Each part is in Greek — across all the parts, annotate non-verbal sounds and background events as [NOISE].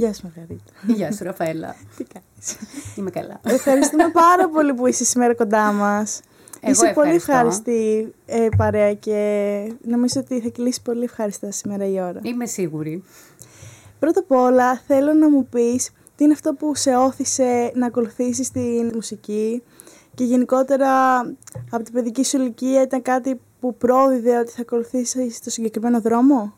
Γεια σου Μαργαρίτα. Γεια σου Ραφαέλα. [LAUGHS] Τι κάνεις; Είμαι καλά. Ευχαριστούμε πάρα πολύ που είσαι σήμερα κοντά μας. Εγώ είσαι πολύ ευχαριστώ. ευχάριστη ε, παρέα και νομίζω ότι θα κυλήσει πολύ ευχάριστα σήμερα η ώρα. Είμαι σίγουρη. Πρώτα απ' όλα θέλω να μου πεις τι είναι αυτό που σε όθησε να ακολουθήσεις τη μουσική και γενικότερα από την παιδική σου ηλικία ήταν κάτι που πρόδιδε ότι θα ακολουθήσεις το συγκεκριμένο δρόμο;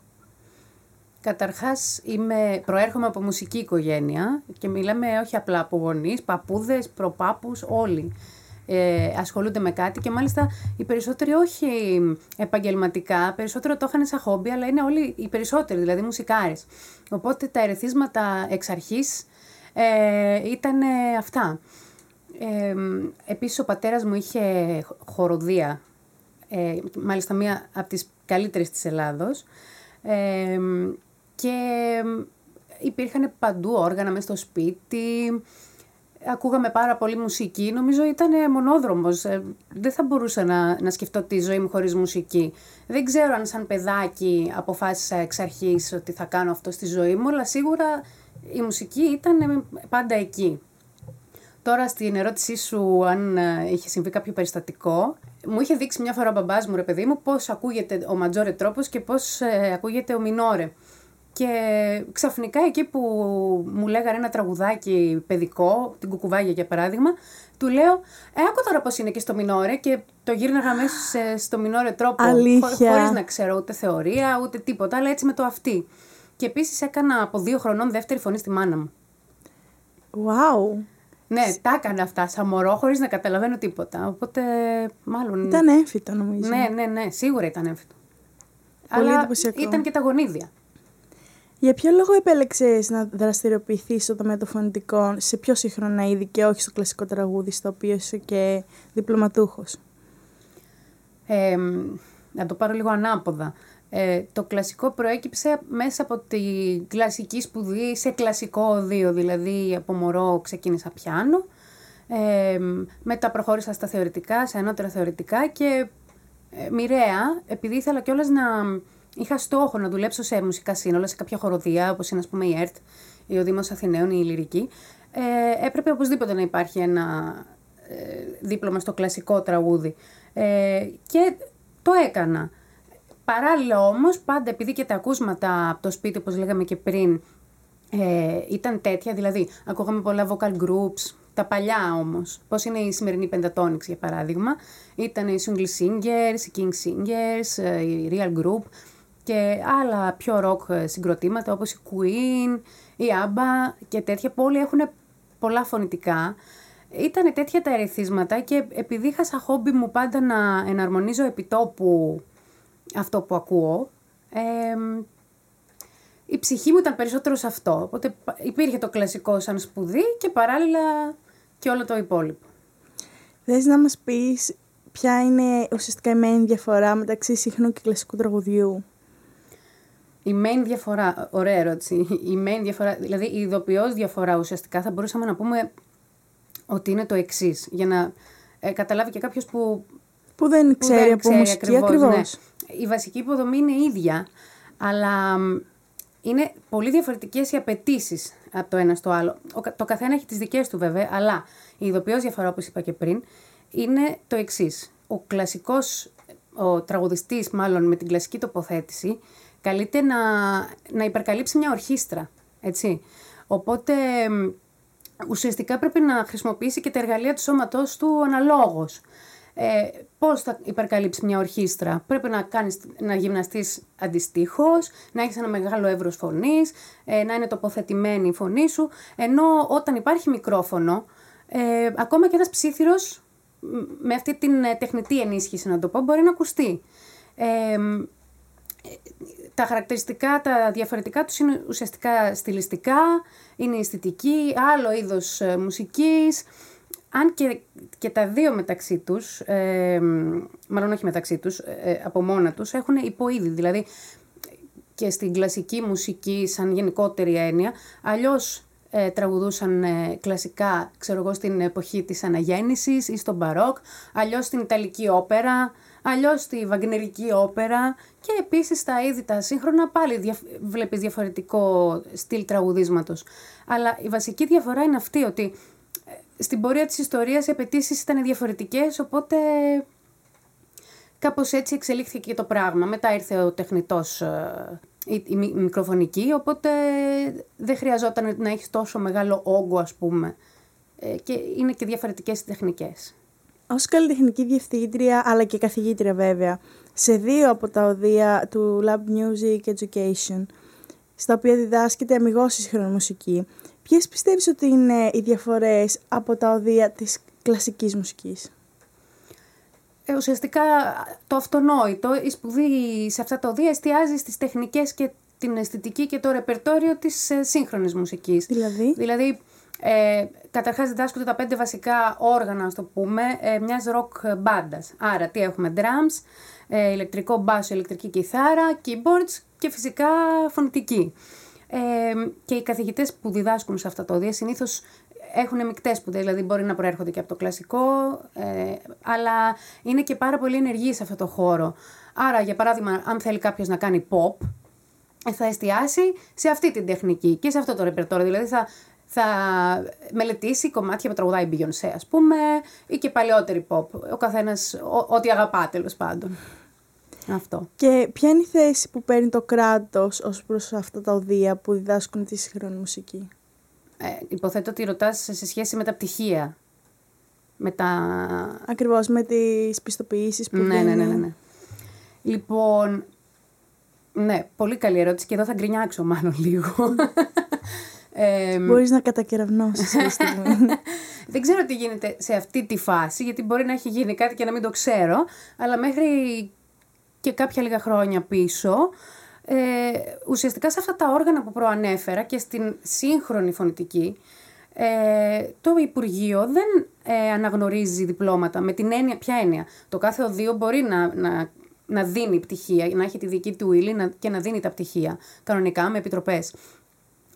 Καταρχάς είμαι, προέρχομαι από μουσική οικογένεια και μιλάμε όχι απλά από γονείς, παππούδες, προπάπους, όλοι ε, ασχολούνται με κάτι και μάλιστα οι περισσότεροι όχι επαγγελματικά, περισσότερο το είχαν σαν χόμπι, αλλά είναι όλοι οι περισσότεροι, δηλαδή μουσικάρες. Οπότε τα ερεθίσματα εξ αρχής ε, ήταν αυτά. Ε, επίσης ο πατέρας μου είχε χοροδία, ε, μάλιστα μία από τις καλύτερες της Ελλάδος. Ε, και υπήρχαν παντού όργανα μέσα στο σπίτι, ακούγαμε πάρα πολύ μουσική, νομίζω ήταν μονόδρομος, ε, δεν θα μπορούσα να, να σκεφτώ τη ζωή μου χωρίς μουσική. Δεν ξέρω αν σαν παιδάκι αποφάσισα εξ αρχής ότι θα κάνω αυτό στη ζωή μου, αλλά σίγουρα η μουσική ήταν πάντα εκεί. Τώρα στην ερώτησή σου αν ε, είχε συμβεί κάποιο περιστατικό, μου είχε δείξει μια φορά ο μπαμπάς μου, ρε παιδί μου, πώς ακούγεται ο ματζόρε τρόπος και πώς ε, ακούγεται ο μινόρε. Και ξαφνικά εκεί που μου λέγανε ένα τραγουδάκι παιδικό, την κουκουβάγια για παράδειγμα, του λέω, ε, άκου τώρα πώς είναι και στο μινόρε και το γύρναγα μέσα στο μινόρε τρόπο, Αλήθεια. χωρίς να ξέρω ούτε θεωρία, ούτε τίποτα, αλλά έτσι με το αυτή. Και επίσης έκανα από δύο χρονών δεύτερη φωνή στη μάνα μου. Wow! Ναι, τα έκανα αυτά σαν μωρό χωρίς να καταλαβαίνω τίποτα. Οπότε, μάλλον... Ήταν έμφυτο νομίζω. Ναι, ναι, ναι, σίγουρα ήταν έμφυτο. Πολύ Αλλά εντυπωσιακό. ήταν και τα γονίδια. Για ποιο λόγο επέλεξες να δραστηριοποιηθείς στο τομέα των φωνητικών σε πιο σύγχρονα είδη και όχι στο κλασικό τραγούδι, στο οποίο είσαι και διπλωματούχος; Ε, να το πάρω λίγο ανάποδα. Ε, το κλασικό προέκυψε μέσα από τη κλασική σπουδή σε κλασικό οδείο, δηλαδή από μωρό ξεκίνησα πιάνο, ε, μετά προχώρησα στα θεωρητικά, σε ανώτερα θεωρητικά και ε, μοιραία, επειδή ήθελα κιόλας να είχα στόχο να δουλέψω σε μουσικά σύνολα, σε κάποια χοροδία, όπως είναι ας πούμε η ΕΡΤ, ή ο Δήμος Αθηναίων ή η Λυρική, ε, έπρεπε οπωσδήποτε να υπάρχει ένα ε, δίπλωμα στο κλασικό τραγούδι. Ε, και το έκανα. Παράλληλα όμως, πάντα επειδή και τα ακούσματα από το σπίτι, όπως λέγαμε και πριν, ε, ήταν τέτοια, δηλαδή ακούγαμε πολλά vocal groups, τα παλιά όμως, πώς είναι η σημερινή Pentatonics για παράδειγμα, ήταν οι Single Singers, οι King Singers, ε, η Real Group και άλλα πιο rock συγκροτήματα όπως η Queen, η ABBA και τέτοια που όλοι έχουν πολλά φωνητικά. Ήταν τέτοια τα ερεθίσματα και επειδή είχα σαν χόμπι μου πάντα να εναρμονίζω επιτόπου αυτό που ακούω, ε, η ψυχή μου ήταν περισσότερο σε αυτό. Οπότε υπήρχε το κλασικό σαν σπουδή και παράλληλα και όλο το υπόλοιπο. Θες να μας πεις ποια είναι ουσιαστικά η main διαφορά μεταξύ σύγχρονου και κλασικού τραγουδιού; Η main διαφορά, ωραία ερώτηση, η main διαφορά, δηλαδή η ειδοποιώς διαφορά ουσιαστικά θα μπορούσαμε να πούμε ότι είναι το εξής για να ε, καταλάβει και κάποιος που, Που δεν που ξέρει δεν από μουσική ακριβώς. ναι. Η βασική υποδομή είναι ίδια, αλλά μ, είναι πολύ διαφορετικές οι απαιτήσεις από το ένα στο άλλο. Ο, κα- το καθένα έχει τις δικές του βέβαια, αλλά η ειδοποιώς διαφορά, όπως είπα και πριν, είναι το εξής. Ο κλασικός, ο τραγουδιστής μάλλον με την κλασική τοποθέτηση, καλείται να, να υπερκαλύψει μια ορχήστρα, έτσι. Οπότε μ, ουσιαστικά πρέπει να χρησιμοποιήσει και τα εργαλεία του σώματός του αναλόγως. Ε, πώς θα υπερκαλύψει μια ορχήστρα; Πρέπει να, κάνεις, να γυμναστείς αντιστοίχως, να έχεις ένα μεγάλο εύρος φωνής, ε, να είναι τοποθετημένη η φωνή σου, ενώ όταν υπάρχει μικρόφωνο, ε, ακόμα και ένας ψήθυρος μ, με αυτή την ε, τεχνητή ενίσχυση να το πω, μπορεί να ακουστεί. Ε, τα χαρακτηριστικά, τα διαφορετικά τους είναι ουσιαστικά στιλιστικά, είναι αισθητική, άλλο είδος ε, μουσικής. Αν και, και τα δύο μεταξύ τους, ε, μάλλον όχι μεταξύ τους, ε, από μόνα τους, έχουν υποείδη. Δηλαδή και στην κλασική μουσική σαν γενικότερη έννοια, αλλιώς ε, τραγουδούσαν ε, κλασικά, ξέρω εγώ, στην εποχή της αναγέννησης ή στον μπαρόκ, αλλιώς στην Ιταλική όπερα, Αλλιώς στη βαγνερική όπερα και επίσης στα είδη τα σύγχρονα πάλι δια, βλέπεις διαφορετικό στυλ τραγουδίσματος. Αλλά η βασική διαφορά είναι αυτή ότι ε, στην πορεία της ιστορίας οι απαιτήσεις ήταν διαφορετικές, οπότε κάπως έτσι εξελίχθηκε και το πράγμα. Μετά ήρθε ο τεχνητός ε, η, μικροφωνική, οπότε δεν χρειαζόταν να έχεις τόσο μεγάλο όγκο ας πούμε ε, και είναι και διαφορετικές οι τεχνικές. Ως καλλιτεχνική διευθύντρια αλλά και καθηγήτρια βέβαια σε δύο από τα οδεία του Lab Music Education στα οποία διδάσκεται αμυγός η μουσική ποιες πιστεύεις ότι είναι οι διαφορές από τα οδεία της κλασικής μουσικής; Ε, ουσιαστικά το αυτονόητο, η σπουδή σε αυτά τα οδεία εστιάζει στις τεχνικές και την αισθητική και το ρεπερτόριο της ε, σύγχρονης μουσικής. Δηλαδή; Δηλαδή, ε, καταρχάς διδάσκονται τα πέντε βασικά όργανα, ας το πούμε, ε, μιας rock μπάντας. Άρα, τι έχουμε, drums, ε, ηλεκτρικό μπάσο, ηλεκτρική κιθάρα, keyboards και φυσικά φωνητική. Ε, και οι καθηγητές που διδάσκουν σε αυτά τα οδεία συνήθως έχουν μεικτές σπουδέ, δηλαδή μπορεί να προέρχονται και από το κλασικό, ε, αλλά είναι και πάρα πολύ ενεργοί σε αυτό το χώρο. Άρα, για παράδειγμα, αν θέλει κάποιος να κάνει pop, ε, θα εστιάσει σε αυτή την τεχνική και σε αυτό το ρεπερτόριο. Δηλαδή, θα, θα μελετήσει κομμάτια που τραγουδάει η Beyoncé, ας πούμε, ή και παλαιότερη pop. Ο καθένας, ό,τι αγαπά τέλος πάντων. Αυτό. Και ποια είναι η θέση που παίρνει το κράτος ως προς αυτά τα οδεία που διδάσκουν τη σύγχρονη μουσική; Ε, υποθέτω ότι ρωτάς σε σχέση με τα πτυχία. Με τα... Ακριβώς, με τις πιστοποιήσεις που ναι, ναι, ναι, ναι, ναι. Λοιπόν, ναι, πολύ καλή ερώτηση και εδώ θα γκρινιάξω μάλλον λίγο. Ε, Μπορείς να κατακεραυνώσεις [LAUGHS] Δεν ξέρω τι γίνεται σε αυτή τη φάση, γιατί μπορεί να έχει γίνει κάτι και να μην το ξέρω, αλλά μέχρι και κάποια λίγα χρόνια πίσω, ε, ουσιαστικά σε αυτά τα όργανα που προανέφερα και στην σύγχρονη φωνητική, ε, το Υπουργείο δεν ε, αναγνωρίζει διπλώματα. Με την έννοια, ποια έννοια; Το κάθε οδείο μπορεί να, να, να δίνει πτυχία, να έχει τη δική του ύλη και να δίνει τα πτυχία, κανονικά με επιτροπές.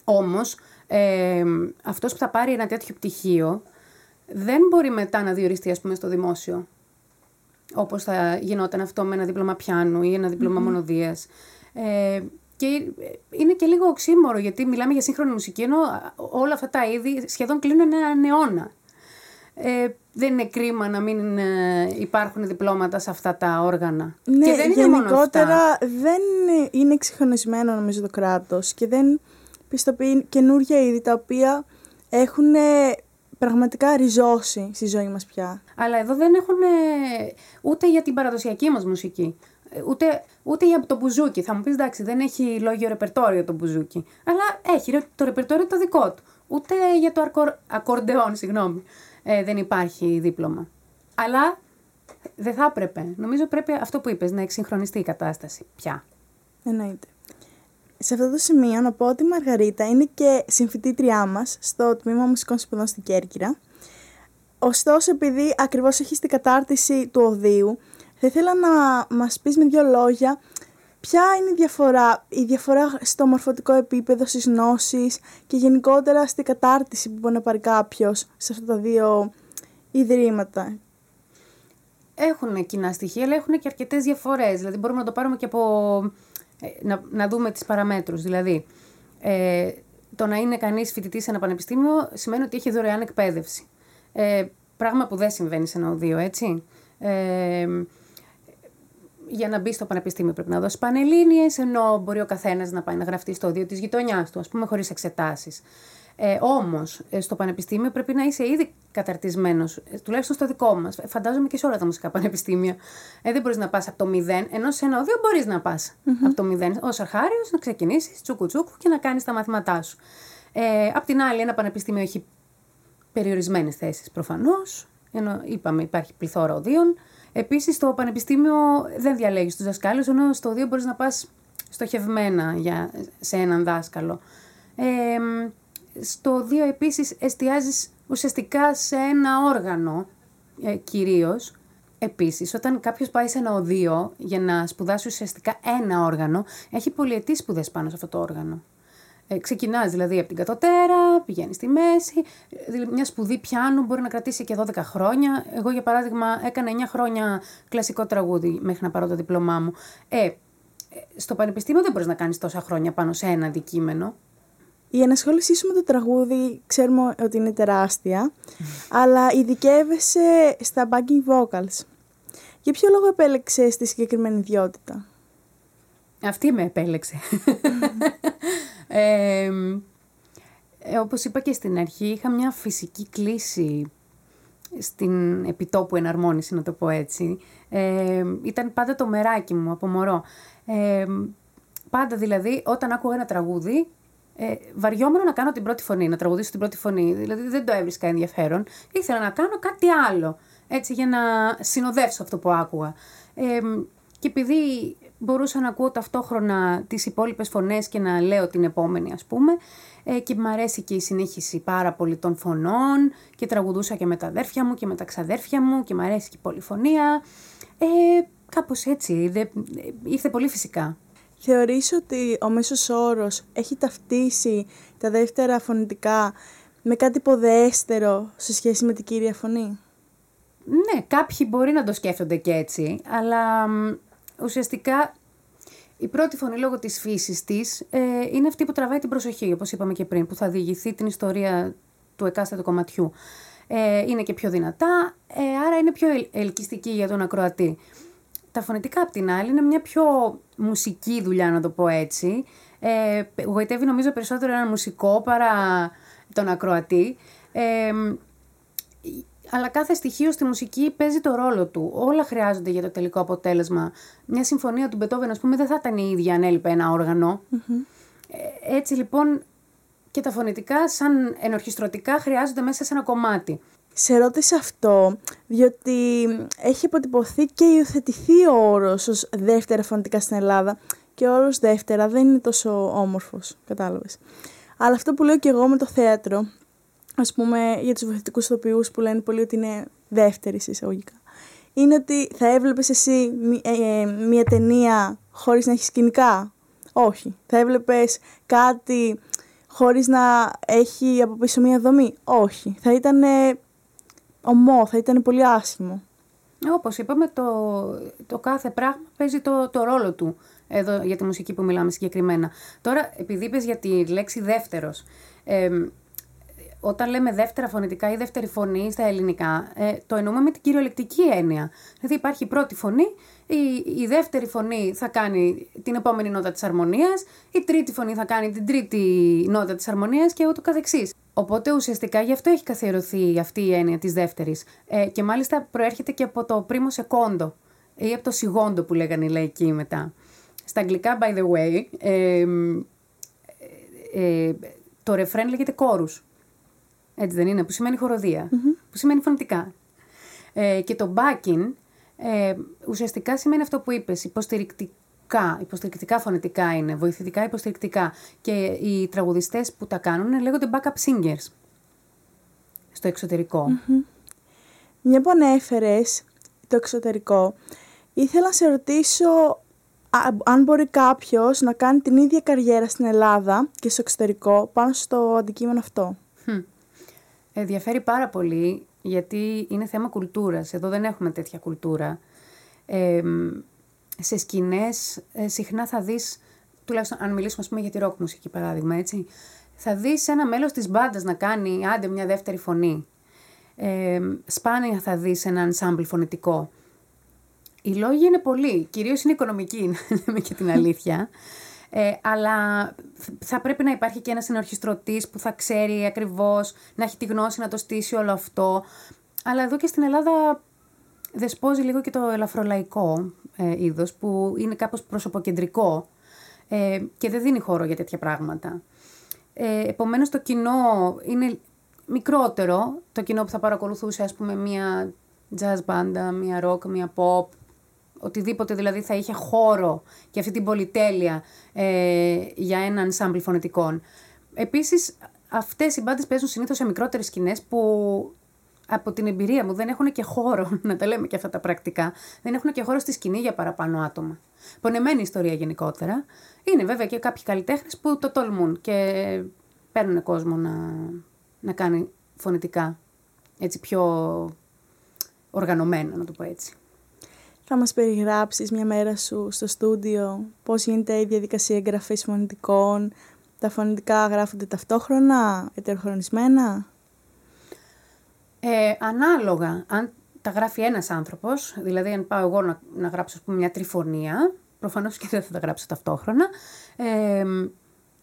Όμως, ε, αυτός που θα πάρει ένα τέτοιο πτυχίο δεν μπορεί μετά να διοριστεί ας πούμε στο δημόσιο. Όπως θα γινόταν αυτό με ένα δίπλωμα πιάνου ή ένα δίπλωμα mm-hmm. μονοδίας. Ε, και είναι και λίγο οξύμορο γιατί μιλάμε για σύγχρονη μουσική ενώ όλα αυτά τα είδη σχεδόν κλείνουν ένα αιώνα. Ε, δεν είναι κρίμα να μην ε, υπάρχουν διπλώματα σε αυτά τα όργανα. Ναι, και δεν είναι γενικότερα μόνο αυτά. δεν είναι εξυγχρονισμένο νομίζω το κράτος και δεν πιστοποιεί καινούργια είδη τα οποία έχουν πραγματικά ριζώσει στη ζωή μας πια. Αλλά εδώ δεν έχουν ούτε για την παραδοσιακή μας μουσική. Ε, ούτε, ούτε για το μπουζούκι. Θα μου πεις εντάξει, δεν έχει λόγιο ρεπερτόριο το μπουζούκι. Αλλά έχει το ρεπερτόριο το δικό του. Ούτε για το αρκορ, ακορντεόν, συγγνώμη, ε, δεν υπάρχει δίπλωμα. Αλλά δεν θα έπρεπε. Νομίζω πρέπει αυτό που είπες, να εξυγχρονιστεί η κατάσταση πια. Εννοείται. Σε αυτό το σημείο να πω ότι η Μαργαρίτα είναι και συμφοιτήτριά μας στο Τμήμα Μουσικών Σπουδών στην Κέρκυρα. Ωστόσο, επειδή ακριβώς έχεις την κατάρτιση του οδείου, θα ήθελα να μας πεις με δύο λόγια ποια είναι η διαφορά, η διαφορά στο μορφωτικό επίπεδο, στις γνώσεις και γενικότερα στη κατάρτιση που μπορεί να πάρει κάποιος σε αυτά τα δύο ιδρύματα. Έχουν κοινά στοιχεία, αλλά έχουν και αρκετές διαφορές. Δηλαδή μπορούμε να το πάρουμε και από... Ε, να, να δούμε τις παραμέτρους. Δηλαδή, ε, το να είναι κανείς φοιτητής σε ένα πανεπιστήμιο σημαίνει ότι έχει δωρεάν εκπαίδευση. Ε, πράγμα που δεν συμβαίνει σε ένα οδείο, έτσι. Ε, για να μπει στο πανεπιστήμιο πρέπει να δώσει πανελλήνιες, ενώ μπορεί ο καθένας να πάει να γραφτεί στο οδείο της γειτονιάς του, ας πούμε, χωρίς εξετάσεις. Ε, Όμως, ε, στο πανεπιστήμιο πρέπει να είσαι ήδη καταρτισμένος, ε, τουλάχιστον στο δικό μας. Ε, φαντάζομαι και σε όλα τα μουσικά πανεπιστήμια. Ε, δεν μπορείς να πας από το μηδέν, ενώ σε ένα οδείο μπορείς να πας από το μηδέν. Ω αρχάριο να ξεκινήσεις τσούκου τσούκου και να κάνεις τα μαθήματά σου. Ε, απ' την άλλη, ένα πανεπιστήμιο έχει περιορισμένες θέσεις προφανώς. Ενώ είπαμε, υπάρχει πληθώρα οδείων. Επίσης, στο πανεπιστήμιο δεν διαλέγεις τους δασκάλους, ενώ στο δύο μπορείς να πας στοχευμένα για, σε έναν δάσκαλο. Ε, στο δύο επίσης εστιάζεις ουσιαστικά σε ένα όργανο ε, κυρίως. Επίσης, όταν κάποιος πάει σε ένα οδείο για να σπουδάσει ουσιαστικά ένα όργανο, έχει πολυετή σπουδές πάνω σε αυτό το όργανο. Ε, Ξεκινάς δηλαδή από την κατωτέρα, πηγαίνεις στη μέση. Δηλαδή, μια σπουδή πιάνου μπορεί να κρατήσει και 12 χρόνια. Εγώ, για παράδειγμα, έκανα 9 χρόνια κλασικό τραγούδι μέχρι να πάρω το διπλωμά μου. Ε, στο πανεπιστήμιο δεν μπορείς να κάνεις τόσα χρόνια πάνω σε ένα αντικείμενο. Η ενασχόλησή σου με το τραγούδι ξέρουμε ότι είναι τεράστια, αλλά ειδικεύεσαι στα backing vocals. Για ποιο λόγο επέλεξες τη συγκεκριμένη ιδιότητα; Αυτή με επέλεξε. [LAUGHS] ε, όπως είπα και στην αρχή, είχα μια φυσική κλίση στην επιτόπου εναρμόνιση, να το πω έτσι. Ε, ήταν πάντα το μεράκι μου από μωρό. Ε, πάντα δηλαδή, όταν άκουγα ένα τραγούδι, ε, βαριόμουν να κάνω την πρώτη φωνή, να τραγουδήσω την πρώτη φωνή. Δηλαδή δεν το έβρισκα ενδιαφέρον. Ήθελα να κάνω κάτι άλλο, έτσι για να συνοδεύσω αυτό που άκουγα. Ε, και επειδή μπορούσα να ακούω ταυτόχρονα τις υπόλοιπες φωνές και να λέω την επόμενη ας πούμε ε, και μου αρέσει και η συνέχιση πάρα πολύ των φωνών και τραγουδούσα και με τα αδέρφια μου και με τα ξαδέρφια μου και μου αρέσει και η πολυφωνία. Ε, κάπως έτσι, δε, ήρθε πολύ φυσικά. Θεωρείς ότι ο μέσος όρος έχει ταυτίσει τα δεύτερα φωνητικά με κάτι ποδέστερο σε σχέση με την κύρια φωνή; Ναι, κάποιοι μπορεί να το σκέφτονται και έτσι, αλλά ουσιαστικά η πρώτη φωνή λόγω της φύσης της ε, είναι αυτή που τραβάει την προσοχή, όπως είπαμε και πριν, που θα διηγηθεί την ιστορία του εκάστατου κομματιού. Ε, είναι και πιο δυνατά, ε, άρα είναι πιο ελκυστική για τον ακροατή. Τα φωνητικά απ' την άλλη είναι μια πιο μουσική δουλειά, να το πω έτσι. Ε, γοητεύει νομίζω περισσότερο έναν μουσικό παρά τον ακροατή. Ε, αλλά κάθε στοιχείο στη μουσική παίζει το ρόλο του. Όλα χρειάζονται για το τελικό αποτέλεσμα. Μια συμφωνία του Μπετόβεν, ας πούμε, δεν θα ήταν η ίδια αν έλειπε ένα Ε, έτσι λοιπόν και τα φωνητικά, σαν ενορχιστρωτικά, χρειάζονται μέσα σε ένα κομμάτι. Σε ρώτησα αυτό, διότι έχει αποτυπωθεί και υιοθετηθεί ο όρος ως δεύτερα φωνητικά στην Ελλάδα και ο όρος δεύτερα δεν είναι τόσο όμορφος, κατάλαβες. Αλλά αυτό που λέω και εγώ με το θέατρο ας πούμε για τους βοηθητικούς ηθοποιούς που λένε πολύ ότι είναι δεύτερη εισαγωγικά, είναι ότι θα έβλεπες εσύ ε, ε, μια ταινία χωρίς να έχεις σκηνικά; Όχι. Θα έβλεπες κάτι χωρίς να έχει από πίσω μια δομή; Όχι. Θα ήταν ομό, θα ήταν πολύ άσχημο. Όπως είπαμε, το, το κάθε πράγμα παίζει το, το ρόλο του εδώ για τη μουσική που μιλάμε συγκεκριμένα. Τώρα, επειδή είπες για τη λέξη δεύτερος, ε, όταν λέμε δεύτερα φωνητικά ή δεύτερη φωνή στα ελληνικά, ε, το εννοούμε με την κυριολεκτική έννοια. Δηλαδή υπάρχει η πρώτη φωνή, η, η δεύτερη φωνή θα κάνει την επόμενη νότα της αρμονίας, η τρίτη φωνή θα κάνει την τρίτη νότα της αρμονίας και ούτω καθεξής. Οπότε ουσιαστικά γι' αυτό έχει καθιερωθεί αυτή η έννοια της δεύτερης. Ε, και μάλιστα προέρχεται και από το πρίμο σεκόντο ή από το σιγόντο που λέγανε οι λαϊκοί μετά. Στα αγγλικά, by the way, ε, ε, το ρεφρέν λέγεται κόρους. Έτσι δεν είναι, που σημαίνει που σημαίνει φωνητικά. Ε, και το backing ε, ουσιαστικά σημαίνει αυτό που είπες, υποστηρικτικά, υποστηρικτικά φωνητικά είναι, βοηθητικά υποστηρικτικά. Και οι τραγουδιστές που τα κάνουν λέγονται backup singers στο εξωτερικο Μια που ανέφερες το εξωτερικό, ήθελα να σε ρωτήσω αν μπορεί κάποιος να κάνει την ίδια καριέρα στην Ελλάδα και στο εξωτερικό πάνω στο αντικείμενο αυτό. Ενδιαφέρει πάρα πολύ γιατί είναι θέμα κουλτούρας. Εδώ δεν έχουμε τέτοια κουλτούρα. Ε, σε σκηνές ε, συχνά θα δεις, τουλάχιστον αν μιλήσουμε ας πούμε, για τη ροκ μουσική παράδειγμα, έτσι, θα δεις ένα μέλος της μπάντας να κάνει άντε μια δεύτερη φωνή. Ε, σπάνια θα δεις ένα ensemble φωνητικό. Οι λόγοι είναι πολλοί, κυρίως είναι οικονομικοί, [LAUGHS] να λέμε και την αλήθεια. Ε, αλλά θα πρέπει να υπάρχει και ένας συνορχιστρωτή που θα ξέρει ακριβώς, να έχει τη γνώση να το στήσει όλο αυτό. Αλλά εδώ και στην Ελλάδα δεσπόζει λίγο και το ελαφρολαϊκό ε, είδος που είναι κάπως προσωποκεντρικό ε, και δεν δίνει χώρο για τέτοια πράγματα. Ε, επομένως το κοινό είναι μικρότερο, το κοινό που θα παρακολουθούσε ας πούμε μια jazz μπάντα, μια rock, μια pop, οτιδήποτε δηλαδή θα είχε χώρο και αυτή την πολυτέλεια ε, για έναν σάμπλ φωνητικών. Επίσης, αυτές οι μπάντες παίζουν συνήθως σε μικρότερες σκηνές που από την εμπειρία μου δεν έχουν και χώρο, [LAUGHS] να τα λέμε και αυτά τα πρακτικά, δεν έχουν και χώρο στη σκηνή για παραπάνω άτομα. Πονεμένη ιστορία γενικότερα. Είναι βέβαια και κάποιοι καλλιτέχνες που το τολμούν και παίρνουν κόσμο να, να κάνει φωνητικά έτσι πιο οργανωμένα, να το πω έτσι. Θα μας περιγράψεις μια μέρα σου στο στούντιο πώς γίνεται η διαδικασία εγγραφής φωνητικών, τα φωνητικά γράφονται ταυτόχρονα, ετεροχρονισμένα; Ε, ανάλογα, αν τα γράφει ένας άνθρωπος, δηλαδή αν πάω εγώ να, να γράψω πούμε, μια τριφωνία, προφανώς και δεν θα τα γράψω ταυτόχρονα, ε,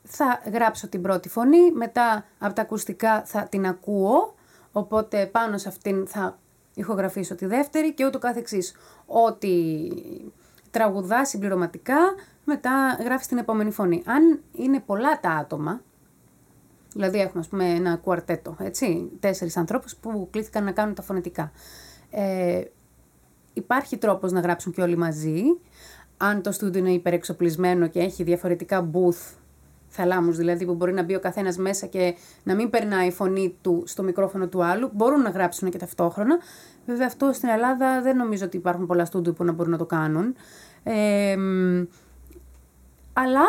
θα γράψω την πρώτη φωνή, μετά από τα ακουστικά θα την ακούω, οπότε πάνω σε αυτήν θα ηχογραφήσω τη δεύτερη και ούτω κάθε εξής. Ό,τι τραγουδά συμπληρωματικά, μετά γράφεις την επόμενη φωνή. Αν είναι πολλά τα άτομα, δηλαδή έχουμε ας πούμε ένα κουαρτέτο, έτσι, τέσσερις ανθρώπους που κλήθηκαν να κάνουν τα φωνητικά. Ε, υπάρχει τρόπος να γράψουν και όλοι μαζί. Αν το στούντιο είναι υπερεξοπλισμένο και έχει διαφορετικά booth θαλάμους, δηλαδή που μπορεί να μπει ο καθένας μέσα και να μην περνάει η φωνή του στο μικρόφωνο του άλλου, μπορούν να γράψουν και ταυτόχρονα. Βέβαια αυτό στην Ελλάδα δεν νομίζω ότι υπάρχουν πολλά στούντιο που να μπορούν να το κάνουν. Ε, αλλά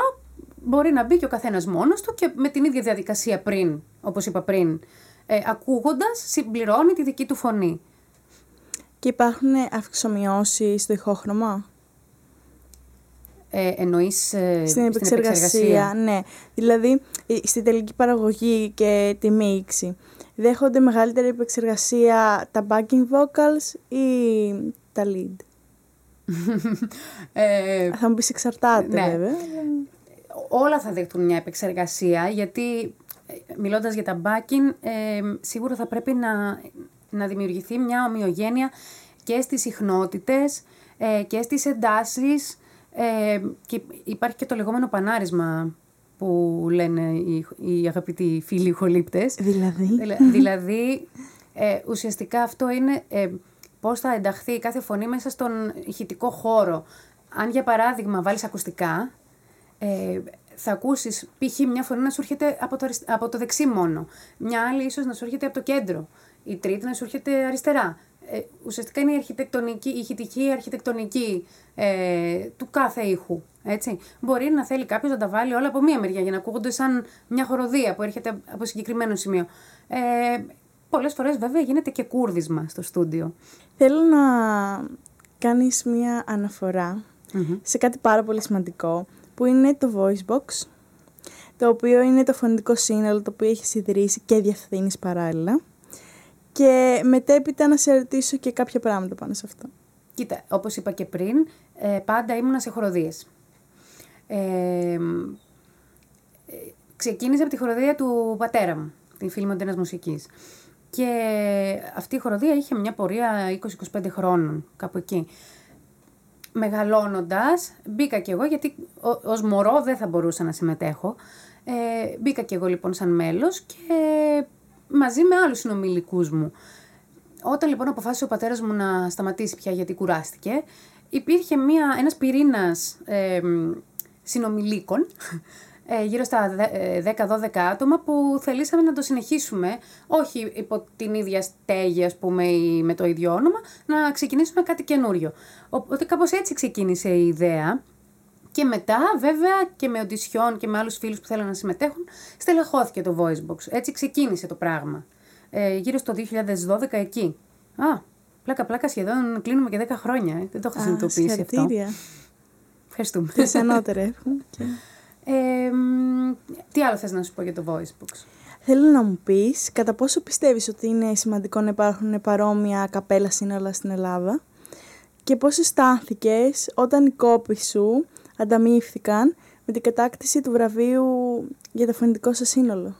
μπορεί να μπει και ο καθένας μόνος του και με την ίδια διαδικασία πριν, όπως είπα πριν, ε, ακούγοντας, συμπληρώνει τη δική του φωνή. Και υπάρχουν αυξομοιώσεις στο ηχόχρωμα; Ε, εννοείς ε, στην, επεξεργασία, ναι. Δηλαδή, στη τελική παραγωγή και τη μίξη, δέχονται μεγαλύτερη επεξεργασία τα backing vocals ή τα lead; [LAUGHS] ε, θα μου πεις εξαρτάται ναι. βέβαια. Όλα θα δεχτούν μια επεξεργασία γιατί ε, μιλώντας για τα backing ε, σίγουρα θα πρέπει να, να δημιουργηθεί μια ομοιογένεια και στις συχνότητες ε, και στις εντάσεις ε, και υπάρχει και το λεγόμενο πανάρισμα που λένε οι, οι αγαπητοί φίλοι ηχολήπτες. Δηλαδή; [LAUGHS] δηλαδή, ε, ουσιαστικά αυτό είναι ε, πώς θα ενταχθεί κάθε φωνή μέσα στον ηχητικό χώρο. Αν για παράδειγμα βάλεις ακουστικά, ε, θα ακούσεις π.χ. μια φωνή να σου έρχεται από το, από το δεξί μόνο. Μια άλλη ίσως να σου έρχεται από το κέντρο. Η τρίτη να σου έρχεται αριστερά ε, ουσιαστικά είναι η αρχιτεκτονική, η ηχητική αρχιτεκτονική ε, του κάθε ήχου. Έτσι. Μπορεί να θέλει κάποιος να τα βάλει όλα από μία μεριά για να ακούγονται σαν μια χοροδία που έρχεται από συγκεκριμένο σημείο. Ε, Πολλές φορές βέβαια γίνεται και κούρδισμα στο στούντιο. Θέλω να κάνεις μία σε κάτι πάρα πολύ σημαντικό που είναι το voice box το οποίο είναι το φωνητικό σύνολο το οποίο έχεις ιδρύσει και διευθύνεις παράλληλα και μετέπειτα να σε ρωτήσω και κάποια πράγματα πάνω σε αυτό. Κοίτα, όπως είπα και πριν, ε, πάντα ήμουνα σε χοροδίες. Ε, ε, ξεκίνησε από τη χοροδία του πατέρα μου, την φίλη μοντέρνας μουσικής. Και αυτή η χοροδία είχε μια πορεία 20-25 χρόνων, κάπου εκεί. Μεγαλώνοντας, μπήκα κι εγώ, γιατί ως μωρό δεν θα μπορούσα να συμμετέχω. Ε, μπήκα κι εγώ λοιπόν σαν μέλος και μαζί με άλλους συνομιλικούς μου. Όταν λοιπόν αποφάσισε ο πατέρας μου να σταματήσει πια γιατί κουράστηκε, υπήρχε μια, ένας πυρήνας ε, συνομιλίκων, [LAUGHS] ε, γύρω στα 10-12 ε, άτομα που θελήσαμε να το συνεχίσουμε, όχι υπό την ίδια στέγη ας πούμε ή με το ίδιο όνομα, να ξεκινήσουμε κάτι καινούριο. Οπότε κάπως έτσι ξεκίνησε η ιδέα και μετά, βέβαια, και με οντισιόν και με άλλους φίλους που θέλουν να συμμετέχουν, στελεχώθηκε το Voice Box. Έτσι ξεκίνησε το πράγμα. Ε, γύρω στο 2012 εκεί. Α, πλάκα-πλάκα σχεδόν κλείνουμε και 10 χρόνια. Ε. Δεν το έχω συνειδητοποιήσει αυτό. Ευχαριστούμε. Τι ανώτερε. ε, τι άλλο θες να σου πω για το Voice Box; Θέλω να μου πεις κατά πόσο πιστεύεις ότι είναι σημαντικό να υπάρχουν παρόμοια καπέλα σύνολα στην Ελλάδα; Και πώς αισθάνθηκες όταν η κόπη σου ανταμείφθηκαν με την κατάκτηση του βραβείου για το φωνητικό σας σύνολο.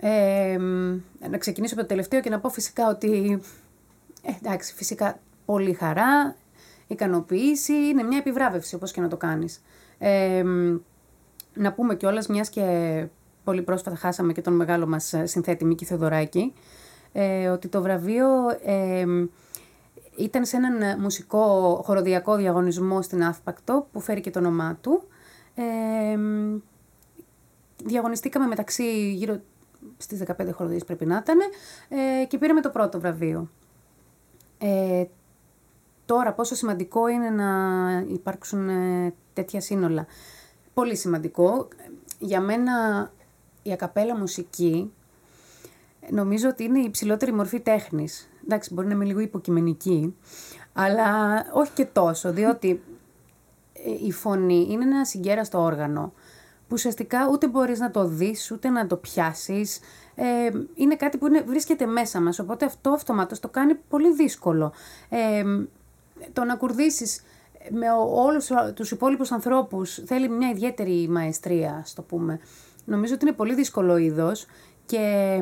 Ε, να ξεκινήσω από το τελευταίο και να πω φυσικά ότι, ε, εντάξει, φυσικά πολύ χαρά, ικανοποίηση, είναι μια επιβράβευση όπως και να το κάνεις. Ε, να πούμε κιόλας, μιας και πολύ πρόσφατα χάσαμε και τον μεγάλο μας συνθέτη Μίκη Θεοδωράκη, ε, ότι το βραβείο ε, ήταν σε έναν ε, μουσικό χοροδιακό διαγωνισμό στην Αύπακτο που φέρει και το όνομά του. Ε, διαγωνιστήκαμε μεταξύ γύρω στις 15 χοροδίες πρέπει να ήταν ε, και πήραμε το πρώτο βραβείο. Ε, τώρα πόσο σημαντικό είναι να υπάρξουν ε, τέτοια σύνολα. Πολύ σημαντικό. Για μένα η ακαπέλα μουσική νομίζω ότι είναι η υψηλότερη μορφή τέχνης. Εντάξει, μπορεί να είμαι λίγο υποκειμενική, αλλά όχι και τόσο, διότι ε, η φωνή είναι ένα συγκέραστο όργανο που ουσιαστικά ούτε μπορείς να το δεις, ούτε να το πιάσεις. Ε, είναι κάτι που είναι, βρίσκεται μέσα μας, οπότε αυτό αυτομάτως το κάνει πολύ δύσκολο. Ε, το να κουρδίσεις με όλους τους υπόλοιπους ανθρώπους θέλει μια ιδιαίτερη μαεστρία, στο πούμε. Νομίζω ότι είναι πολύ δύσκολο είδος και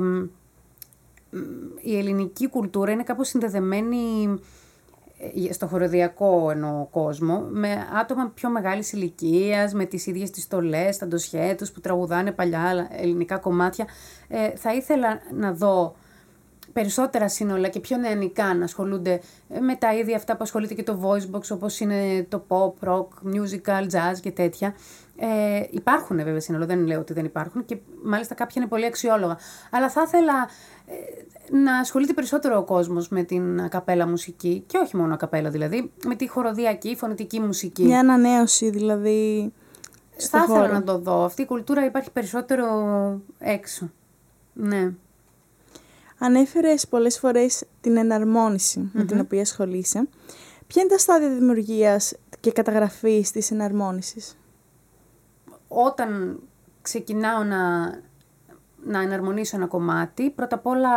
η ελληνική κουλτούρα είναι κάπως συνδεδεμένη ε, στο χοροδιακό εννοώ κόσμο, με άτομα πιο μεγάλης ηλικίας, με τις ίδιες τις στολές, τα ντοσιέ που τραγουδάνε παλιά ελληνικά κομμάτια. Ε, θα ήθελα να δω περισσότερα σύνολα και πιο νεανικά να ασχολούνται με τα ίδια αυτά που ασχολείται και το voice box όπως είναι το pop, rock, musical, jazz και τέτοια. Ε, υπάρχουν βέβαια σύνολα, δεν λέω ότι δεν υπάρχουν και μάλιστα κάποια είναι πολύ αξιόλογα. Αλλά θα ήθελα ε, να ασχολείται περισσότερο ο κόσμος με την ακαπέλα μουσική και όχι μόνο ακαπέλα δηλαδή, με τη χοροδιακή, φωνητική μουσική. Μια ανανέωση δηλαδή. Θα ήθελα να το δω. Αυτή η κουλτούρα υπάρχει περισσότερο έξω. Ναι. Ανέφερες πολλές φορές την εναρμόνιση με την οποία ασχολείσαι. Ποια είναι τα στάδια δημιουργίας και καταγραφής της εναρμόνισης; Όταν ξεκινάω να, να εναρμονίσω ένα κομμάτι, πρώτα απ' όλα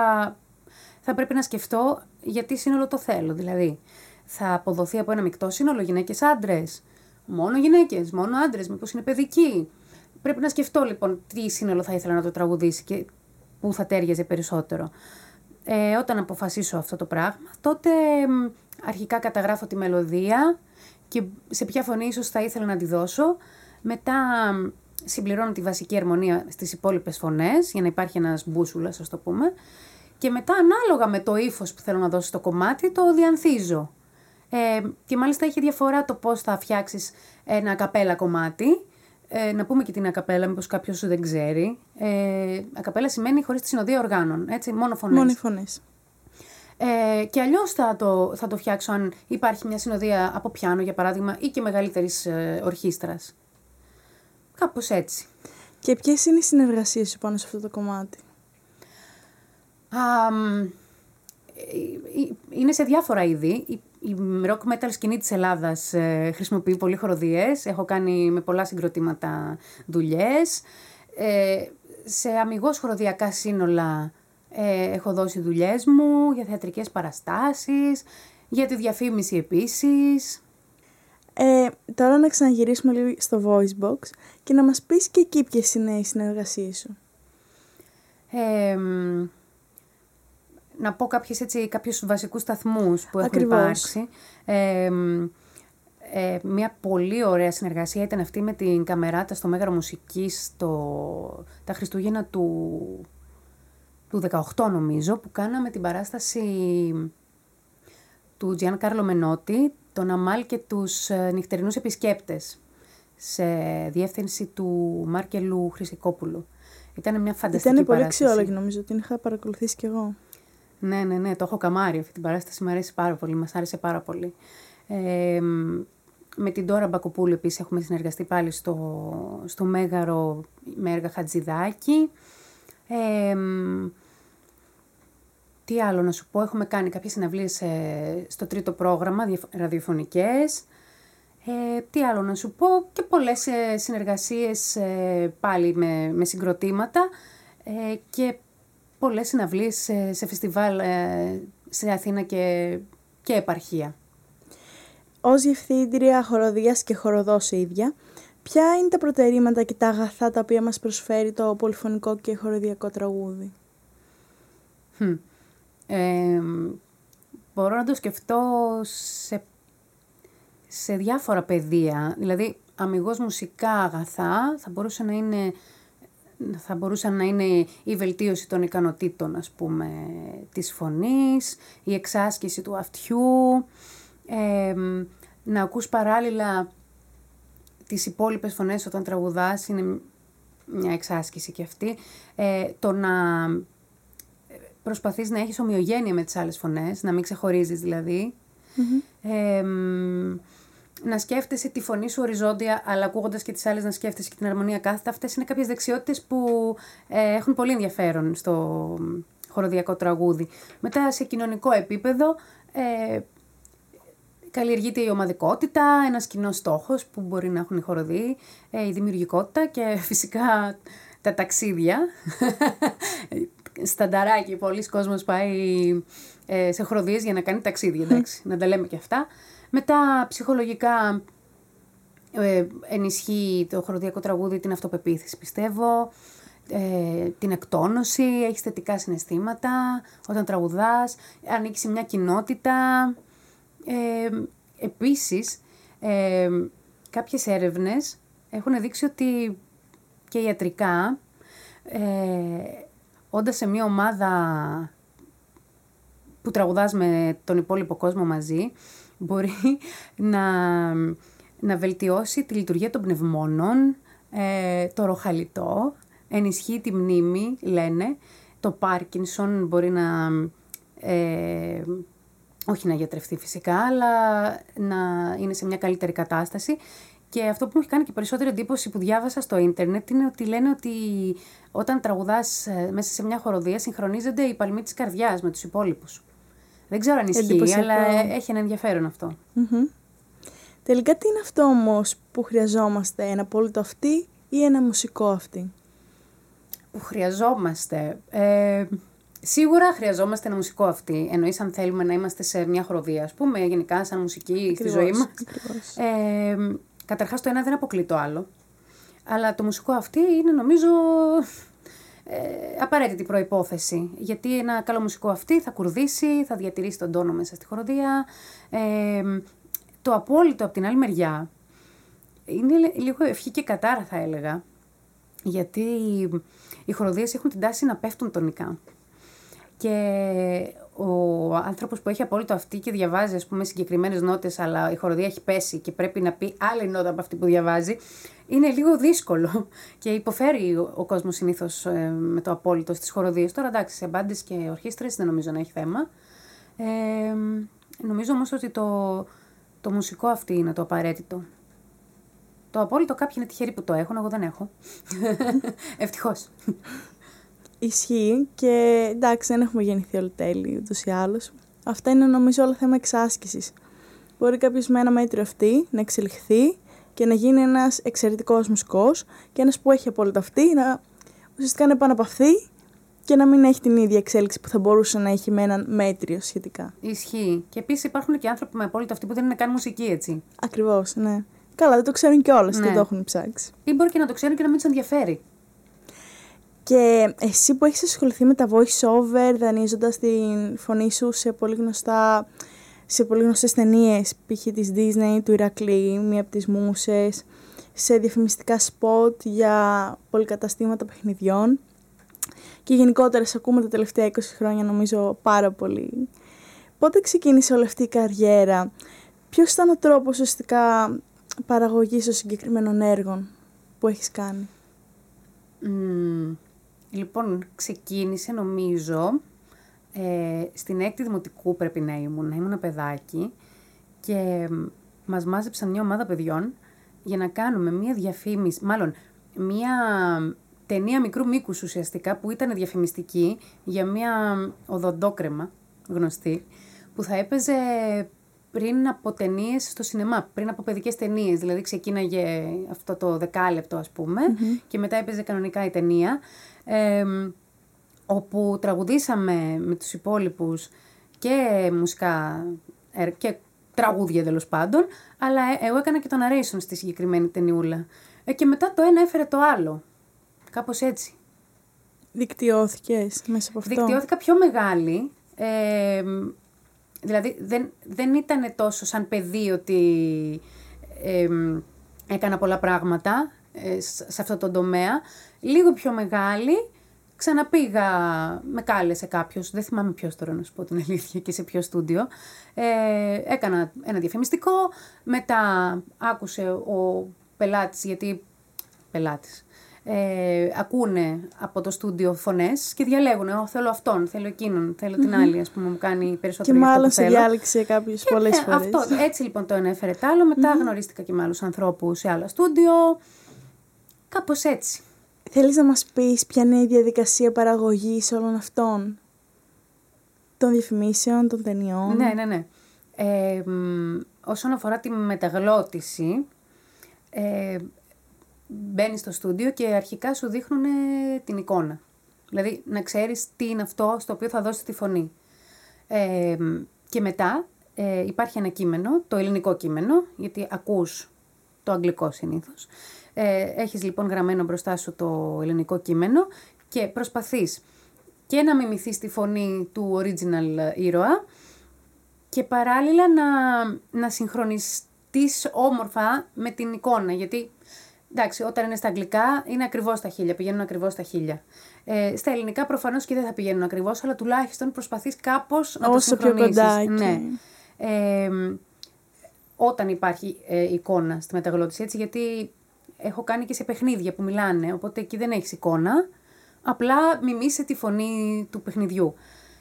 θα πρέπει να σκεφτώ γιατί σύνολο το θέλω. Δηλαδή, θα αποδοθεί από ένα μεικτό σύνολο γυναίκε-άντρε. Μόνο γυναίκες, μόνο άντρες, μήπως είναι παιδική. Πρέπει να σκεφτώ λοιπόν τι σύνολο θα ήθελα να το τραγουδήσει και που θα τέριαζε περισσότερο. Ε, όταν αποφασίσω αυτό το πράγμα, τότε αρχικά καταγράφω τη μελωδία και σε ποια φωνή ίσως θα ήθελα να τη δώσω. Μετά συμπληρώνω τη βασική αρμονία στις υπόλοιπες φωνές, για να υπάρχει ένας μπούσουλας, ας το πούμε. Και μετά, ανάλογα με το ύφος που θέλω να δώσω στο κομμάτι, το διανθίζω. Ε, και μάλιστα έχει διαφορά το πώς θα φτιάξεις ένα καπέλα κομμάτι ε, να πούμε και την ακαπέλα, μήπως κάποιος δεν ξέρει. Ε, ακαπέλα σημαίνει χωρίς τη συνοδεία οργάνων, έτσι, μόνο φωνές. Μόνο φωνές. Ε, και αλλιώς θα το, θα το φτιάξω αν υπάρχει μια συνοδεία από πιάνο, για παράδειγμα, ή και μεγαλύτερης ε, ορχήστρας. Κάπως έτσι. Και ποιες είναι οι συνεργασίες σου πάνω σε αυτό το κομμάτι; Ε, ε, είναι σε διάφορα είδη η rock metal σκηνή της Ελλάδας ε, χρησιμοποιεί πολύ χοροδίες. Έχω κάνει με πολλά συγκροτήματα δουλειές. Ε, σε αμυγός χοροδιακά σύνολα ε, έχω δώσει δουλειές μου για θεατρικές παραστάσεις, για τη διαφήμιση επίσης. Ε, τώρα να ξαναγυρίσουμε λίγο στο voice box και να μας πεις και εκεί ποιες είναι οι συνεργασίες σου. Ε, να πω κάποιες, έτσι, κάποιους βασικούς σταθμούς που έχουν υπάρξει. Ε, ε, μια πολύ ωραία συνεργασία ήταν αυτή με την Καμεράτα στο Μέγαρο Μουσικής στο, τα Χριστούγεννα του, του 18 νομίζω που κάναμε την παράσταση του Τζιάν Κάρλο Μενότη, τον Αμάλ και τους ε, νυχτερινούς επισκέπτες σε διεύθυνση του Μάρκελου Χρυσικόπουλου. Ήταν μια φανταστική Ήταν πολύ αξιόλογη, νομίζω, την είχα παρακολουθήσει κι εγώ. Ναι, ναι, ναι, το έχω καμάρει αυτή την παράσταση, μου αρέσει πάρα πολύ, μας άρεσε πάρα πολύ. Ε, με την Τώρα Μπακοπούλου επίσης έχουμε συνεργαστεί πάλι στο, στο Μέγαρο με έργα Χατζηδάκη. Ε, τι άλλο να σου πω, έχουμε κάνει κάποιες συναυλίες ε, στο τρίτο πρόγραμμα, ραδιοφωνικές. Ε, τι άλλο να σου πω, και πολλές ε, συνεργασίες ε, πάλι με, με συγκροτήματα ε, και πολλές συναυλίες σε, σε φεστιβάλ ε, σε Αθήνα και, και επαρχία. Ως διευθύντρια χοροδίας και χοροδός ίδια, ποια είναι τα προτερήματα και τα αγαθά τα οποία μας προσφέρει το πολυφωνικό και χοροδιακό τραγούδι; Ε, μπορώ να το σκεφτώ σε, σε διάφορα πεδία. Δηλαδή, αμυγός μουσικά αγαθά θα μπορούσε να είναι θα μπορούσαν να είναι η βελτίωση των ικανοτήτων, ας πούμε, της φωνής, η εξάσκηση του αυτιού, να ακούς παράλληλα τις υπόλοιπες φωνές όταν τραγουδάς είναι μια εξάσκηση και αυτή. Ε, το να προσπαθείς να έχεις ομοιογένεια με τις άλλες φωνές, να μην ξεχωρίζεις δηλαδή. Ε, να σκέφτεσαι τη φωνή σου οριζόντια, αλλά ακούγοντας και τις άλλες να σκέφτεσαι και την αρμονία κάθετα. Αυτές είναι κάποιες δεξιότητες που ε, έχουν πολύ ενδιαφέρον στο χοροδιακό τραγούδι. Μετά σε κοινωνικό επίπεδο ε, καλλιεργείται η ομαδικότητα, ένας κοινός στόχος που μπορεί να έχουν οι χοροδοί, ε, η δημιουργικότητα και φυσικά τα ταξίδια. Στανταράκι, πολλοί κόσμος πάει ε, σε χοροδίες για να κάνει ταξίδια, εντάξει, να τα λέμε και αυτά. Μετά ψυχολογικά ε, ενισχύει το χοροδιακό τραγούδι την αυτοπεποίθηση, πιστεύω, ε, την εκτόνωση, έχεις θετικά συναισθήματα όταν τραγουδάς, ανήκει σε μια κοινότητα. Ε, επίσης, ε, κάποιες έρευνες έχουν δείξει ότι και ιατρικά, ε, όντας σε μια ομάδα που τραγουδάς με τον υπόλοιπο κόσμο μαζί, μπορεί [LAUGHS] να, να βελτιώσει τη λειτουργία των πνευμόνων, ε, το ροχαλιτό, ενισχύει τη μνήμη, λένε. Το Πάρκινσον μπορεί να... Ε, όχι να γιατρευτεί φυσικά, αλλά να είναι σε μια καλύτερη κατάσταση. Και αυτό που μου έχει κάνει και περισσότερη εντύπωση που διάβασα στο ίντερνετ είναι ότι λένε ότι όταν τραγουδάς ε, μέσα σε μια χοροδία συγχρονίζονται οι παλμοί της καρδιάς με τους υπόλοιπους. Δεν ξέρω αν ισχύει, αλλά έχει ένα ενδιαφέρον Τελικά τι είναι αυτό όμως που χρειαζόμαστε, ένα απόλυτο αυτή ή ένα μουσικό αυτή; Που χρειαζόμαστε. Ε, σίγουρα χρειαζόμαστε ένα μουσικό αυτή. Εννοείς αν θέλουμε να είμαστε σε μια χοροδία, ας πούμε, γενικά σαν μουσική στη ζωή μας. Ε, καταρχάς το ένα δεν αποκλεί το άλλο. Αλλά το μουσικό αυτή είναι νομίζω ε, απαραίτητη προϋπόθεση. Γιατί ένα καλό μουσικό αυτή θα κουρδίσει, θα διατηρήσει τον τόνο μέσα στη χοροδία. Ε, το απόλυτο από την άλλη μεριά είναι λίγο ευχή και κατάρα θα έλεγα. Γιατί οι χοροδίες έχουν την τάση να πέφτουν τονικά. Και ο άνθρωπος που έχει απόλυτο αυτή και διαβάζει, ας πούμε, συγκεκριμένες νότες, αλλά η χοροδία έχει πέσει και πρέπει να πει άλλη νότα από αυτή που διαβάζει, είναι λίγο δύσκολο. [LAUGHS] Και υποφέρει ο κόσμος συνήθως ε, με το απόλυτο στις χοροδίες. Τώρα εντάξει, σε μπάντες και ορχήστρες δεν νομίζω να έχει θέμα. Ε, νομίζω όμως ότι το, το μουσικό αυτή είναι το απαραίτητο. Το απόλυτο κάποιοι είναι τυχεροί που το έχουν, εγώ δεν έχω. [LAUGHS] Ευτυχώς. Ισχύει και εντάξει, δεν έχουμε γεννηθεί ολοτέλειοι ούτως ή άλλως. Αυτά είναι νομίζω όλα θέμα εξάσκησης. Μπορεί κάποιος με ένα μέτριο αυτή να εξελιχθεί και να γίνει ένας εξαιρετικός μουσικό και ένας που έχει απόλυτα αυτή να ουσιαστικά να επαναπαυθεί και να μην έχει την ίδια εξέλιξη που θα μπορούσε να έχει με έναν μέτριο σχετικά. Ισχύει. Και επίσης υπάρχουν και άνθρωποι με απόλυτα αυτή που δεν είναι καν μουσική, έτσι. Ακριβώς, ναι. Καλά, δεν το ξέρουν κιόλας ναι. και το έχουν ψάξει. Ή μπορεί και να το ξέρουν και να μην τους ενδιαφέρει. Και εσύ που έχεις ασχοληθεί με τα voice over, δανείζοντας την φωνή σου σε πολύ γνωστά σε πολύ γνωστές ταινίες, π.χ. της Disney, του Ηρακλή, μία από τις μουσες, σε διαφημιστικά σποτ για πολυκαταστήματα παιχνιδιών και γενικότερα σε ακούμε τα τελευταία 20 χρόνια νομίζω πάρα πολύ. Πότε ξεκίνησε όλη αυτή η καριέρα, ποιος ήταν ο τρόπος ουσιαστικά παραγωγής των συγκεκριμένων έργων που έχεις κάνει; Λοιπόν, ξεκίνησε νομίζω ε, στην έκτη δημοτικού πρέπει να ήμουν, να ήμουν ένα παιδάκι και μας μάζεψαν μια ομάδα παιδιών για να κάνουμε μια διαφήμιση, μάλλον μια ταινία μικρού μήκους ουσιαστικά που ήταν διαφημιστική για μια οδοντόκρεμα γνωστή που θα έπαιζε πριν από ταινίες στο σινεμά, πριν από παιδικές ταινίες. Δηλαδή ξεκίναγε αυτό το δεκάλεπτο ας πουμε και μετά έπαιζε κανονικά η ταινία όπου τραγουδήσαμε με τους υπόλοιπους και μουσικά και τραγούδια τέλος πάντων, αλλά ε, εγώ έκανα και το narration στη συγκεκριμένη ταινιούλα. Ε, και μετά το ένα έφερε το άλλο. Κάπως έτσι. Δικτυώθηκες μέσα από αυτό; Δικτυώθηκα πιο μεγάλη. Ε, δηλαδή δεν, δεν ήταν τόσο σαν παιδί ότι έκανα πολλά πράγματα ε, σε αυτό το τομέα. Λίγο πιο μεγάλη Ξαναπήγα, με κάλεσε κάποιος, δεν θυμάμαι ποιος τώρα να σου πω την αλήθεια και σε ποιο στούντιο. Ε, έκανα ένα διαφημιστικό, μετά άκουσε ο πελάτης, γιατί πελάτης, ε, ακούνε από το στούντιο φωνές και διαλέγουν, «Ω, θέλω αυτόν, θέλω εκείνον, θέλω την άλλη, ας πούμε, μου κάνει Και περισσότερο για αυτό μάλλον που σε θέλω». διάλεξε κάποιες πολλές Ε, φορές. Αυτό, έτσι λοιπόν το ένα έφερε τ' άλλο. Μετά γνωρίστηκα και με άλλους ανθρώπους σε άλλα στούντιο. Κάπως έτσι. Θέλεις να μας πεις ποια είναι η διαδικασία παραγωγής όλων αυτών; Των διαφημίσεων, των ταινιών; Ναι, ναι, ναι. Ε, μ, όσον αφορά τη μεταγλώτηση, ε, μπαίνει στο στούντιο και αρχικά σου δείχνουν την εικόνα. Δηλαδή να ξέρεις τι είναι αυτό στο οποίο θα δώσει τη φωνή. Ε, μ, και μετά ε, υπάρχει ένα κείμενο, το ελληνικό κείμενο, γιατί ακούς το αγγλικό συνήθως. Ε, έχεις λοιπόν γραμμένο μπροστά σου το ελληνικό κείμενο και προσπαθείς και να μιμηθείς τη φωνή του original ήρωα και παράλληλα να, να συγχρονιστείς όμορφα με την εικόνα. Γιατί, εντάξει, όταν είναι στα αγγλικά είναι ακριβώς τα χίλια, πηγαίνουν ακριβώς τα χίλια. Ε, στα ελληνικά προφανώς και δεν θα πηγαίνουν ακριβώς, αλλά τουλάχιστον προσπαθείς κάπως να Όσο το πιο συγχρονίσεις. κοντά εκεί. Ναι. Ε, όταν υπάρχει ε, εικόνα στη μεταγλώτηση, έτσι, γιατί έχω κάνει και σε παιχνίδια που μιλάνε, οπότε εκεί δεν έχεις εικόνα, απλά μιμήσε τη φωνή του παιχνιδιού.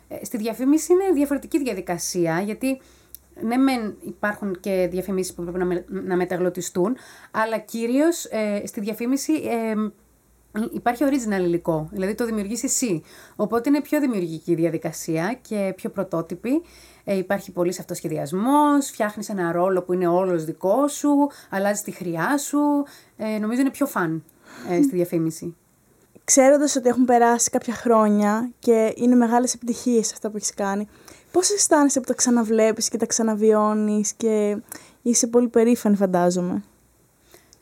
Ε, στη διαφήμιση είναι διαφορετική διαδικασία, γιατί ναι μεν υπάρχουν και διαφημίσεις που πρέπει να, με- να μεταγλωτιστούν, αλλά κυρίως ε, στη διαφήμιση ε, υπάρχει original υλικό, δηλαδή το δημιουργείς εσύ. Οπότε είναι πιο δημιουργική η διαδικασία και πιο πρωτότυπη. Ε, υπάρχει πολύ αυτοσχεδιασμός, φτιάχνεις ένα ρόλο που είναι όλος δικός σου, αλλάζεις τη χρειά σου. Ε, νομίζω είναι πιο φαν ε, στη διαφήμιση. Ξέροντας ότι έχουν περάσει κάποια χρόνια και είναι μεγάλες επιτυχίες αυτά που έχεις κάνει, πώς αισθάνεσαι που τα ξαναβλέπεις και τα ξαναβιώνεις και είσαι πολύ περήφανη φαντάζομαι;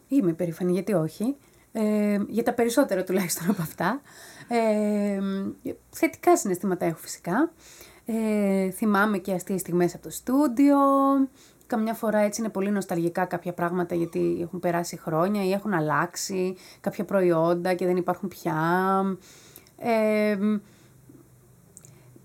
Είμαι περήφανη, γιατί όχι. Ε, για τα περισσότερα τουλάχιστον από αυτά. Ε, θετικά συναισθήματα έχω φυσικά. Ε, θυμάμαι και αστείες στιγμές από το στούντιο. Καμιά φορά έτσι είναι πολύ νοσταλγικά κάποια πράγματα γιατί έχουν περάσει χρόνια ή έχουν αλλάξει κάποια προϊόντα και δεν υπάρχουν πια. Ε,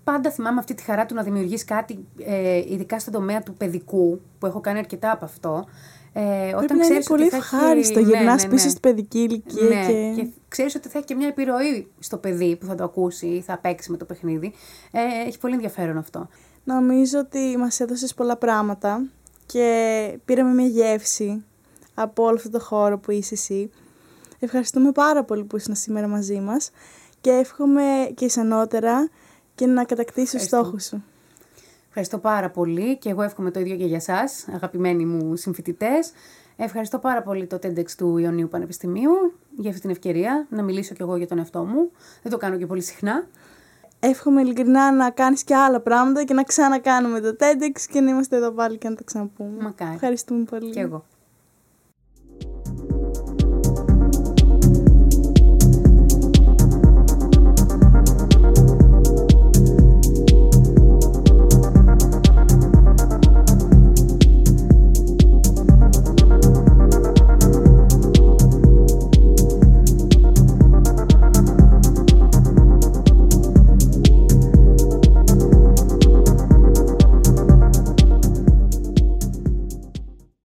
πάντα θυμάμαι αυτή τη χαρά του να δημιουργείς κάτι, ε, ειδικά στον τομέα του παιδικού, που έχω κάνει αρκετά από αυτό. Ε, Πρέπει όταν να είναι ξέρεις πολύ ότι θα έχει- ευχάριστο, ναι, γυρνάς ναι, πίσω ναι. στην παιδική ηλικία Ναι, και... και ξέρεις ότι θα έχει και μια επιρροή στο παιδί που θα το ακούσει ή θα παίξει με το παιχνίδι. Ε, έχει πολύ ενδιαφέρον αυτό. Νομίζω ότι μας έδωσες πολλά πράγματα και πήραμε μια γεύση από όλο αυτό το χώρο που είσαι εσύ. Ευχαριστούμε πάρα πολύ που ήσουν σήμερα μαζί μας και εύχομαι και ισανότερα και να κατακτήσεις τους Ευχαριστώ. στόχους σου. Ευχαριστώ πάρα πολύ και εγώ εύχομαι το ίδιο και για σας, αγαπημένοι μου συμφοιτητές. Ευχαριστώ πάρα πολύ το TEDx του Ιωνίου Πανεπιστημίου για αυτή την ευκαιρία να μιλήσω κι εγώ για τον εαυτό μου. Δεν το κάνω και πολύ συχνά. Εύχομαι ειλικρινά να κάνεις και άλλα πράγματα και να ξανακάνουμε το TEDx και να είμαστε εδώ πάλι και να τα ξαναπούμε. Μακάρι. Ευχαριστούμε πολύ. Και εγώ.